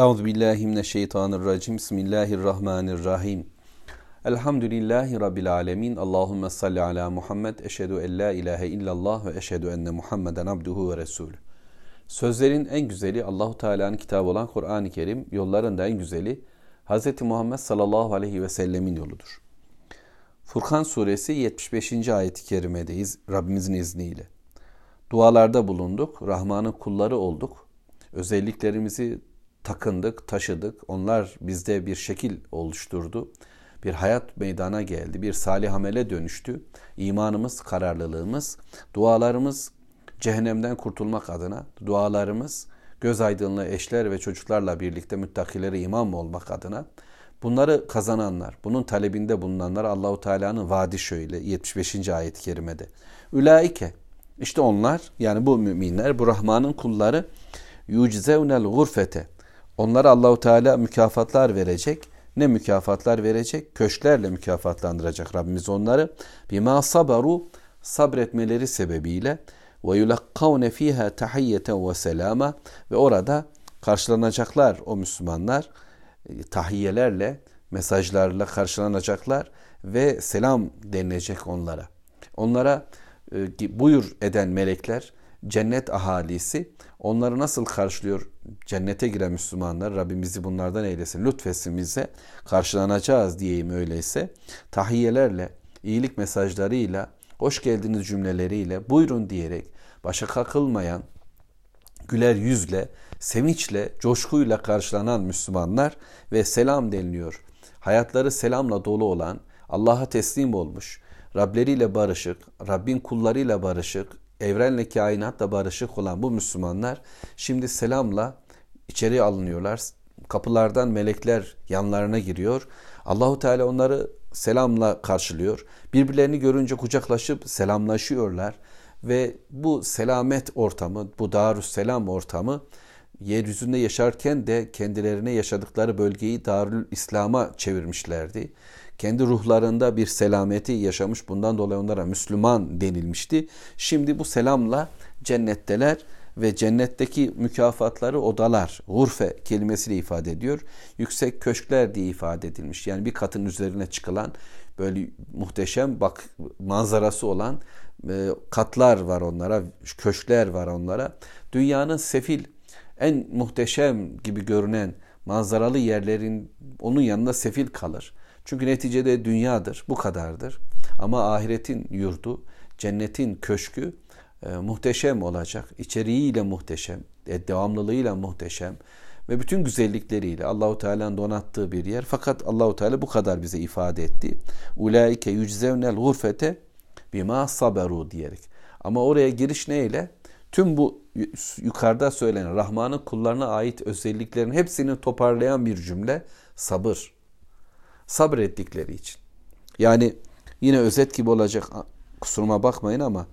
Euzu billahi mineşşeytanirracim. Bismillahirrahmanirrahim. Elhamdülillahi rabbil alamin. Allahumme salli ala Muhammed. Eşhedü en la ilahe illallah ve eşhedü enne Muhammeden abduhu ve resulü. Sözlerin en güzeli Allahu Teala'nın kitabı olan Kur'an-ı Kerim, yolların da en güzeli Hz. Muhammed sallallahu aleyhi ve sellemin yoludur. Furkan suresi 75. ayet-i kerimedeyiz Rabbimizin izniyle. Dualarda bulunduk, Rahman'ın kulları olduk. Özelliklerimizi takındık, taşıdık. Onlar bizde bir şekil oluşturdu. Bir hayat meydana geldi. Bir salih amele dönüştü. İmanımız, kararlılığımız, dualarımız cehennemden kurtulmak adına, dualarımız göz aydınlığı eşler ve çocuklarla birlikte müttakilere imam olmak adına bunları kazananlar, bunun talebinde bulunanlar Allahu Teala'nın vaadi şöyle 75. ayet-i kerimede. Ülaike işte onlar yani bu müminler, bu Rahman'ın kulları yuczevnel gurfete Onlara Allahu Teala mükafatlar verecek. Ne mükafatlar verecek? Köşklerle mükafatlandıracak Rabbimiz onları. Bima sabaru sabretmeleri sebebiyle ve yulakkavne fiha tahiyyeten ve selama ve orada karşılanacaklar o Müslümanlar e, tahiyyelerle, mesajlarla karşılanacaklar ve selam denilecek onlara. Onlara e, buyur eden melekler, cennet ahalisi onları nasıl karşılıyor cennete giren Müslümanlar Rabbimizi bunlardan eylesin lütfetsin bize karşılanacağız diyeyim öyleyse tahiyyelerle iyilik mesajlarıyla hoş geldiniz cümleleriyle buyurun diyerek başa kakılmayan güler yüzle sevinçle coşkuyla karşılanan Müslümanlar ve selam deniliyor. Hayatları selamla dolu olan Allah'a teslim olmuş Rableriyle barışık, Rabbin kullarıyla barışık, evrenle kainatla barışık olan bu Müslümanlar şimdi selamla içeri alınıyorlar. Kapılardan melekler yanlarına giriyor. Allahu Teala onları selamla karşılıyor. Birbirlerini görünce kucaklaşıp selamlaşıyorlar ve bu selamet ortamı, bu Darus Selam ortamı yeryüzünde yaşarken de kendilerine yaşadıkları bölgeyi Darül İslam'a çevirmişlerdi kendi ruhlarında bir selameti yaşamış. Bundan dolayı onlara Müslüman denilmişti. Şimdi bu selamla cennetteler ve cennetteki mükafatları odalar, gurfe kelimesiyle ifade ediyor. Yüksek köşkler diye ifade edilmiş. Yani bir katın üzerine çıkılan böyle muhteşem bak manzarası olan e, katlar var onlara, köşkler var onlara. Dünyanın sefil en muhteşem gibi görünen manzaralı yerlerin onun yanında sefil kalır. Çünkü neticede dünyadır, bu kadardır. Ama ahiretin yurdu, cennetin köşkü e, muhteşem olacak. İçeriğiyle muhteşem, e, devamlılığıyla muhteşem ve bütün güzellikleriyle Allahu Teala'nın donattığı bir yer. Fakat Allahu Teala bu kadar bize ifade etti. Ulaike yüczevnel gurfete bima saberu diyerek. Ama oraya giriş neyle? Tüm bu yukarıda söylenen Rahman'ın kullarına ait özelliklerin hepsini toparlayan bir cümle sabır sabrettikleri için. Yani yine özet gibi olacak kusuruma bakmayın ama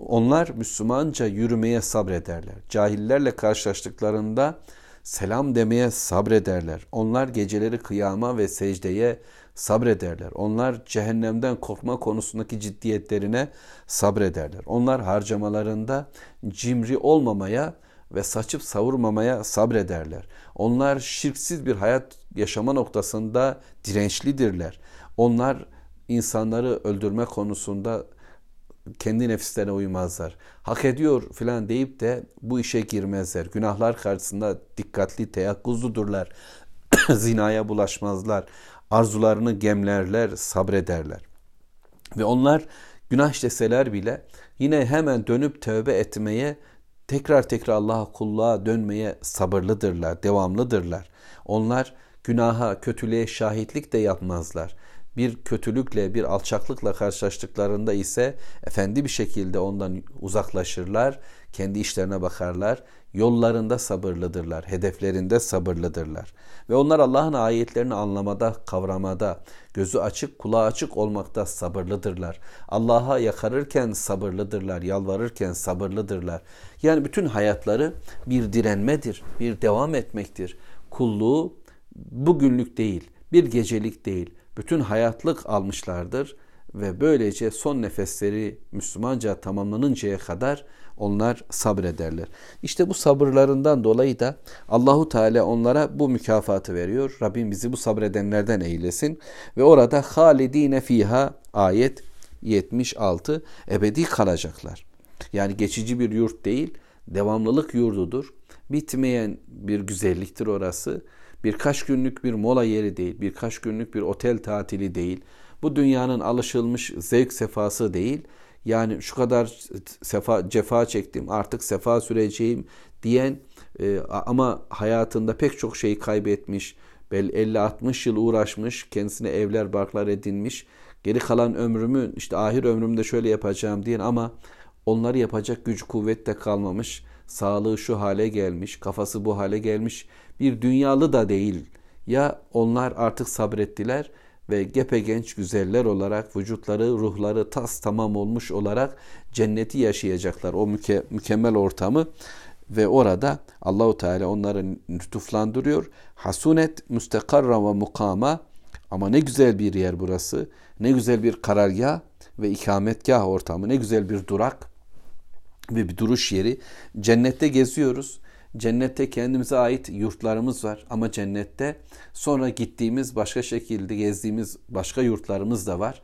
onlar Müslümanca yürümeye sabrederler. Cahillerle karşılaştıklarında selam demeye sabrederler. Onlar geceleri kıyama ve secdeye sabrederler. Onlar cehennemden korkma konusundaki ciddiyetlerine sabrederler. Onlar harcamalarında cimri olmamaya ve saçıp savurmamaya sabrederler. Onlar şirksiz bir hayat yaşama noktasında dirençlidirler. Onlar insanları öldürme konusunda kendi nefislerine uymazlar. Hak ediyor filan deyip de bu işe girmezler. Günahlar karşısında dikkatli, teyakkuzludurlar. Zinaya bulaşmazlar. Arzularını gemlerler, sabrederler. Ve onlar günah işleseler bile yine hemen dönüp tövbe etmeye tekrar tekrar Allah'a kulluğa dönmeye sabırlıdırlar, devamlıdırlar. Onlar günaha, kötülüğe şahitlik de yapmazlar. Bir kötülükle, bir alçaklıkla karşılaştıklarında ise efendi bir şekilde ondan uzaklaşırlar, kendi işlerine bakarlar, yollarında sabırlıdırlar, hedeflerinde sabırlıdırlar. Ve onlar Allah'ın ayetlerini anlamada, kavramada, gözü açık, kulağı açık olmakta sabırlıdırlar. Allah'a yakarırken sabırlıdırlar, yalvarırken sabırlıdırlar. Yani bütün hayatları bir direnmedir, bir devam etmektir. Kulluğu bugünlük değil, bir gecelik değil, bütün hayatlık almışlardır ve böylece son nefesleri Müslümanca tamamlanıncaya kadar onlar sabrederler. İşte bu sabırlarından dolayı da Allahu Teala onlara bu mükafatı veriyor. Rabbim bizi bu sabredenlerden eylesin ve orada halidine fiha ayet 76 ebedi kalacaklar. Yani geçici bir yurt değil, devamlılık yurdudur. Bitmeyen bir güzelliktir orası. Birkaç günlük bir mola yeri değil, birkaç günlük bir otel tatili değil. Bu dünyanın alışılmış zevk sefası değil. Yani şu kadar sefa, cefa çektim artık sefa süreceğim diyen e, ama hayatında pek çok şeyi kaybetmiş, bel 50-60 yıl uğraşmış, kendisine evler, barklar edinmiş. Geri kalan ömrümü işte ahir ömrümde şöyle yapacağım diyen ama onları yapacak güç kuvvet de kalmamış. Sağlığı şu hale gelmiş, kafası bu hale gelmiş. Bir dünyalı da değil. Ya onlar artık sabrettiler ve gepegenç güzeller olarak vücutları, ruhları tas tamam olmuş olarak cenneti yaşayacaklar. O müke, mükemmel ortamı ve orada Allahu Teala onları lütuflandırıyor. Hasunet müstekarra ve mukama ama ne güzel bir yer burası. Ne güzel bir karargah ve ikametgah ortamı. Ne güzel bir durak ve bir duruş yeri. Cennette geziyoruz. Cennette kendimize ait yurtlarımız var ama cennette sonra gittiğimiz başka şekilde gezdiğimiz başka yurtlarımız da var.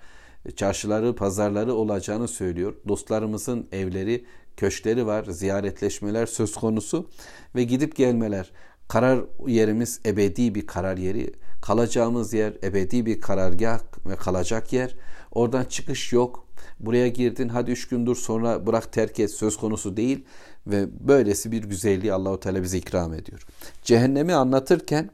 Çarşıları, pazarları olacağını söylüyor. Dostlarımızın evleri, köşkleri var, ziyaretleşmeler söz konusu ve gidip gelmeler. Karar yerimiz ebedi bir karar yeri. Kalacağımız yer ebedi bir karargah ve kalacak yer. Oradan çıkış yok. Buraya girdin hadi üç gün dur sonra bırak terk et söz konusu değil. Ve böylesi bir güzelliği Allahu Teala bize ikram ediyor. Cehennemi anlatırken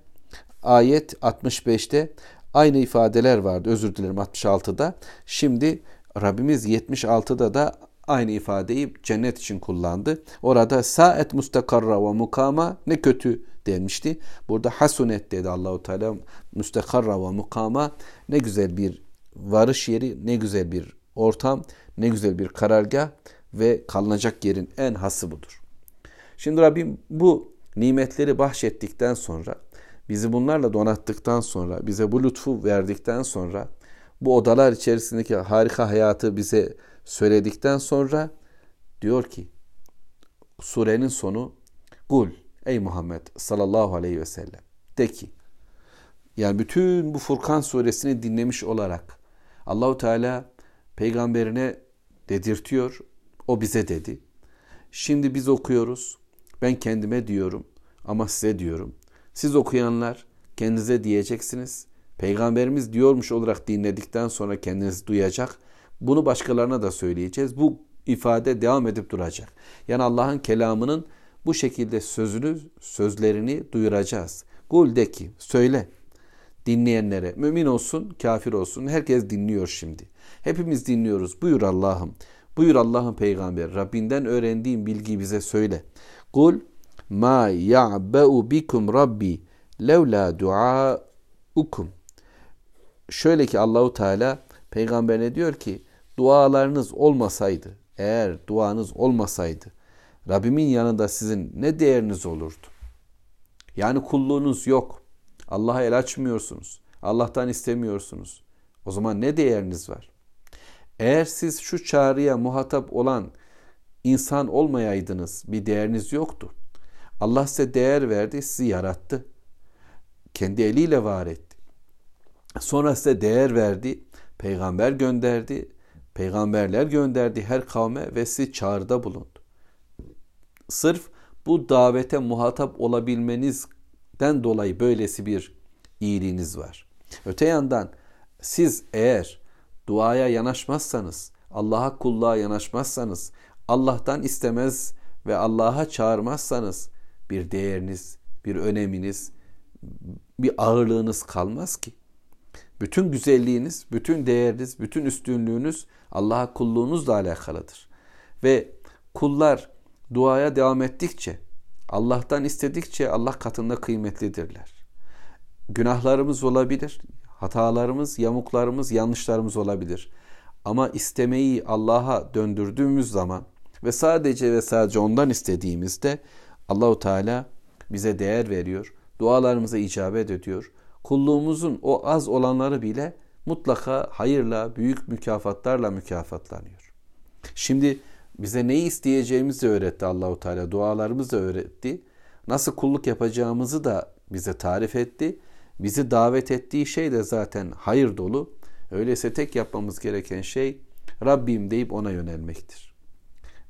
ayet 65'te aynı ifadeler vardı. Özür dilerim 66'da. Şimdi Rabbimiz 76'da da aynı ifadeyi cennet için kullandı. Orada saet mustakarra ve mukama ne kötü denmişti. Burada hasunet dedi Allahu Teala müstakarra ve mukama ne güzel bir varış yeri, ne güzel bir ortam, ne güzel bir karargah ve kalınacak yerin en hası budur. Şimdi Rabbim bu nimetleri bahşettikten sonra, bizi bunlarla donattıktan sonra, bize bu lütfu verdikten sonra, bu odalar içerisindeki harika hayatı bize söyledikten sonra diyor ki surenin sonu kul ey Muhammed sallallahu aleyhi ve sellem de ki yani bütün bu Furkan suresini dinlemiş olarak Allahu Teala peygamberine dedirtiyor. O bize dedi. Şimdi biz okuyoruz. Ben kendime diyorum ama size diyorum. Siz okuyanlar kendinize diyeceksiniz. Peygamberimiz diyormuş olarak dinledikten sonra kendiniz duyacak. Bunu başkalarına da söyleyeceğiz. Bu ifade devam edip duracak. Yani Allah'ın kelamının bu şekilde sözünü, sözlerini duyuracağız. Kul de ki, söyle dinleyenlere, mümin olsun, kafir olsun, herkes dinliyor şimdi. Hepimiz dinliyoruz. Buyur Allah'ım. Buyur Allah'ın peygamber. Rabbinden öğrendiğin bilgiyi bize söyle. Kul ma ya'ba'u bikum rabbi levla duaukum. Şöyle ki Allahu Teala peygamberine diyor ki dualarınız olmasaydı, eğer duanız olmasaydı Rabbimin yanında sizin ne değeriniz olurdu? Yani kulluğunuz yok. Allah'a el açmıyorsunuz. Allah'tan istemiyorsunuz. O zaman ne değeriniz var? Eğer siz şu çağrıya muhatap olan insan olmayaydınız bir değeriniz yoktu. Allah size değer verdi, sizi yarattı. Kendi eliyle var etti. Sonra size değer verdi, peygamber gönderdi, peygamberler gönderdi her kavme ve sizi çağrıda bulundu. Sırf bu davete muhatap olabilmenizden dolayı böylesi bir iyiliğiniz var. Öte yandan siz eğer duaya yanaşmazsanız, Allah'a kulluğa yanaşmazsanız, Allah'tan istemez ve Allah'a çağırmazsanız bir değeriniz, bir öneminiz, bir ağırlığınız kalmaz ki. Bütün güzelliğiniz, bütün değeriniz, bütün üstünlüğünüz Allah'a kulluğunuzla alakalıdır. Ve kullar duaya devam ettikçe, Allah'tan istedikçe Allah katında kıymetlidirler. Günahlarımız olabilir, hatalarımız, yamuklarımız, yanlışlarımız olabilir. Ama istemeyi Allah'a döndürdüğümüz zaman ve sadece ve sadece ondan istediğimizde Allahu Teala bize değer veriyor. Dualarımıza icabet ediyor. Kulluğumuzun o az olanları bile mutlaka hayırla, büyük mükafatlarla mükafatlanıyor. Şimdi Bize neyi isteyeceğimizi öğretti Allahu Teala. Dualarımızı öğretti. Nasıl kulluk yapacağımızı da bize tarif etti. Bizi davet ettiği şey de zaten hayır dolu. Öyleyse tek yapmamız gereken şey Rabbim deyip ona yönelmektir.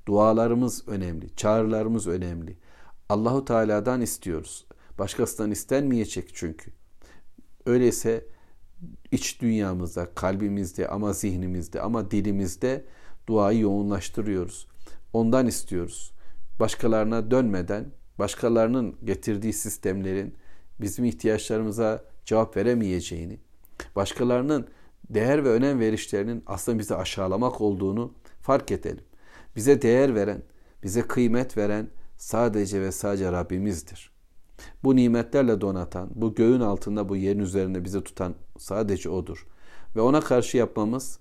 Dualarımız önemli, çağrılarımız önemli. Allahu Teala'dan istiyoruz. Başkasından istenmeyecek çünkü. Öyleyse iç dünyamızda, kalbimizde ama zihnimizde ama dilimizde duayı yoğunlaştırıyoruz. Ondan istiyoruz. Başkalarına dönmeden, başkalarının getirdiği sistemlerin bizim ihtiyaçlarımıza cevap veremeyeceğini, başkalarının değer ve önem verişlerinin aslında bizi aşağılamak olduğunu fark edelim. Bize değer veren, bize kıymet veren sadece ve sadece Rabbimizdir. Bu nimetlerle donatan, bu göğün altında, bu yerin üzerinde bizi tutan sadece O'dur. Ve O'na karşı yapmamız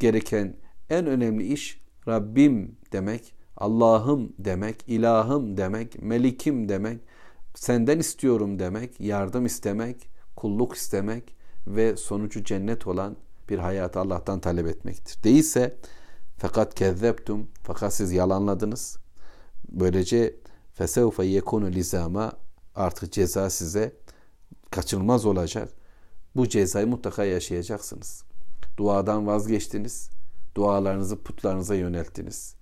gereken en önemli iş Rabbim demek, Allah'ım demek, ilahım demek, melikim demek, senden istiyorum demek, yardım istemek, kulluk istemek ve sonucu cennet olan bir hayatı Allah'tan talep etmektir. Değilse fakat kezzeptum fakat siz yalanladınız. Böylece fesevfe yekunu lizama artık ceza size kaçınılmaz olacak. Bu cezayı mutlaka yaşayacaksınız. Duadan vazgeçtiniz. Dualarınızı putlarınıza yönelttiniz.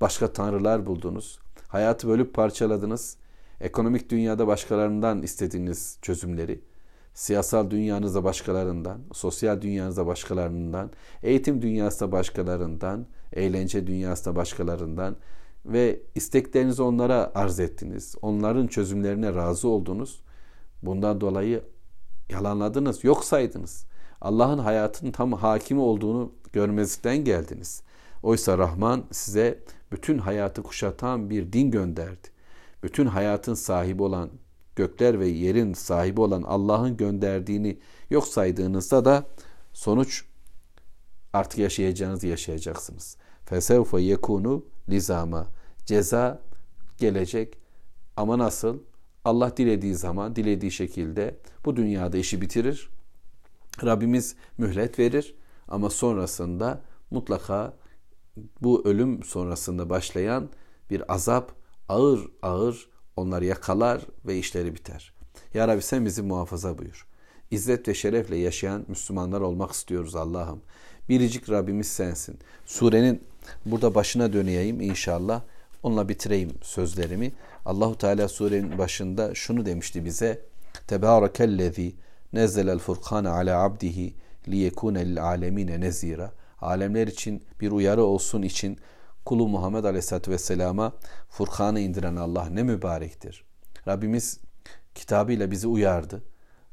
Başka tanrılar buldunuz. Hayatı bölüp parçaladınız. Ekonomik dünyada başkalarından istediğiniz çözümleri, siyasal dünyanızda başkalarından, sosyal dünyanızda başkalarından, eğitim dünyasında başkalarından, eğlence dünyasında başkalarından ve isteklerinizi onlara arz ettiniz. Onların çözümlerine razı oldunuz. Bundan dolayı yalanladınız, yok saydınız. Allah'ın hayatın tam hakimi olduğunu görmezlikten geldiniz. Oysa Rahman size bütün hayatı kuşatan bir din gönderdi. Bütün hayatın sahibi olan, gökler ve yerin sahibi olan Allah'ın gönderdiğini yok saydığınızda da sonuç artık yaşayacağınızı yaşayacaksınız. Fesevfe yekunu lizama. Ceza gelecek ama nasıl? Allah dilediği zaman, dilediği şekilde bu dünyada işi bitirir. Rabbimiz mühlet verir ama sonrasında mutlaka bu ölüm sonrasında başlayan bir azap ağır ağır onları yakalar ve işleri biter. Ya Rabbi sen bizi muhafaza buyur. İzzet ve şerefle yaşayan Müslümanlar olmak istiyoruz Allah'ım. Biricik Rabbimiz sensin. Surenin burada başına döneyim inşallah. Onunla bitireyim sözlerimi. Allahu Teala surenin başında şunu demişti bize. Tebârekellezî nezzelel furkâne ala abdihi liyekûne lil âlemîne nezîra. Alemler için bir uyarı olsun için kulu Muhammed Aleyhisselatü Vesselam'a Furkan'ı indiren Allah ne mübarektir. Rabbimiz kitabıyla bizi uyardı.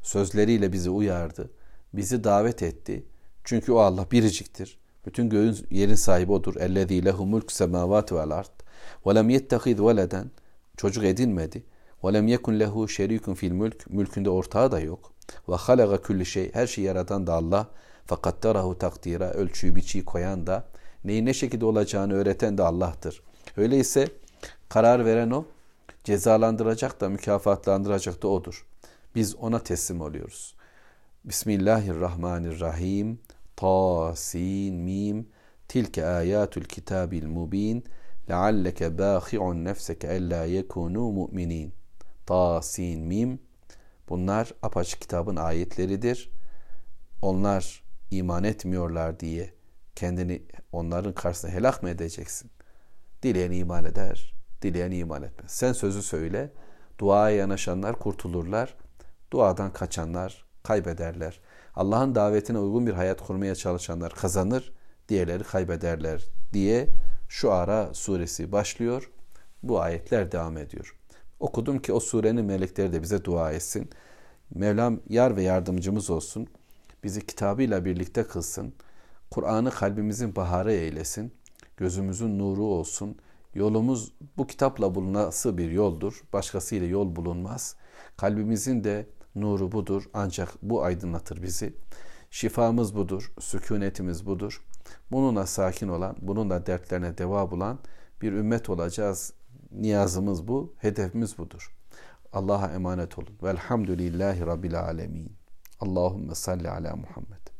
Sözleriyle bizi uyardı. Bizi davet etti. Çünkü o Allah biriciktir. Bütün göğün yerin sahibi odur. Ellezî lehu mulk semâvâti vel ard. Ve lem yettehid veleden. Çocuk edinmedi. Ve lem yekun lehu şerikun fil mülk. Mülkünde ortağı da yok. Ve halaga külli şey. Her şeyi yaratan da Allah. Fakat tarahu takdira. Ölçüyü biçiyi koyan da neyin ne şekilde olacağını öğreten de Allah'tır. Öyleyse karar veren o, cezalandıracak da mükafatlandıracak da odur. Biz ona teslim oluyoruz. Bismillahirrahmanirrahim. Tasin mim. Tilke ayatul kitabil mubin. Lealleke bâhi'un nefseke ellâ yekunû mu'minin. Tasin mim. Bunlar apaçık kitabın ayetleridir. Onlar iman etmiyorlar diye kendini onların karşısında helak mı edeceksin? Dileyen iman eder, dileyen iman etmez. Sen sözü söyle, duaya yanaşanlar kurtulurlar, duadan kaçanlar kaybederler. Allah'ın davetine uygun bir hayat kurmaya çalışanlar kazanır, diğerleri kaybederler diye şu ara suresi başlıyor. Bu ayetler devam ediyor. Okudum ki o surenin melekleri de bize dua etsin. Mevlam yar ve yardımcımız olsun. Bizi kitabıyla birlikte kılsın. Kur'an'ı kalbimizin baharı eylesin. Gözümüzün nuru olsun. Yolumuz bu kitapla bulunası bir yoldur. Başkasıyla yol bulunmaz. Kalbimizin de nuru budur. Ancak bu aydınlatır bizi. Şifamız budur. Sükunetimiz budur. Bununla sakin olan, bununla dertlerine deva bulan bir ümmet olacağız. Niyazımız bu, hedefimiz budur. Allah'a emanet olun. Velhamdülillahi Rabbil alemin. Allahümme salli ala Muhammed.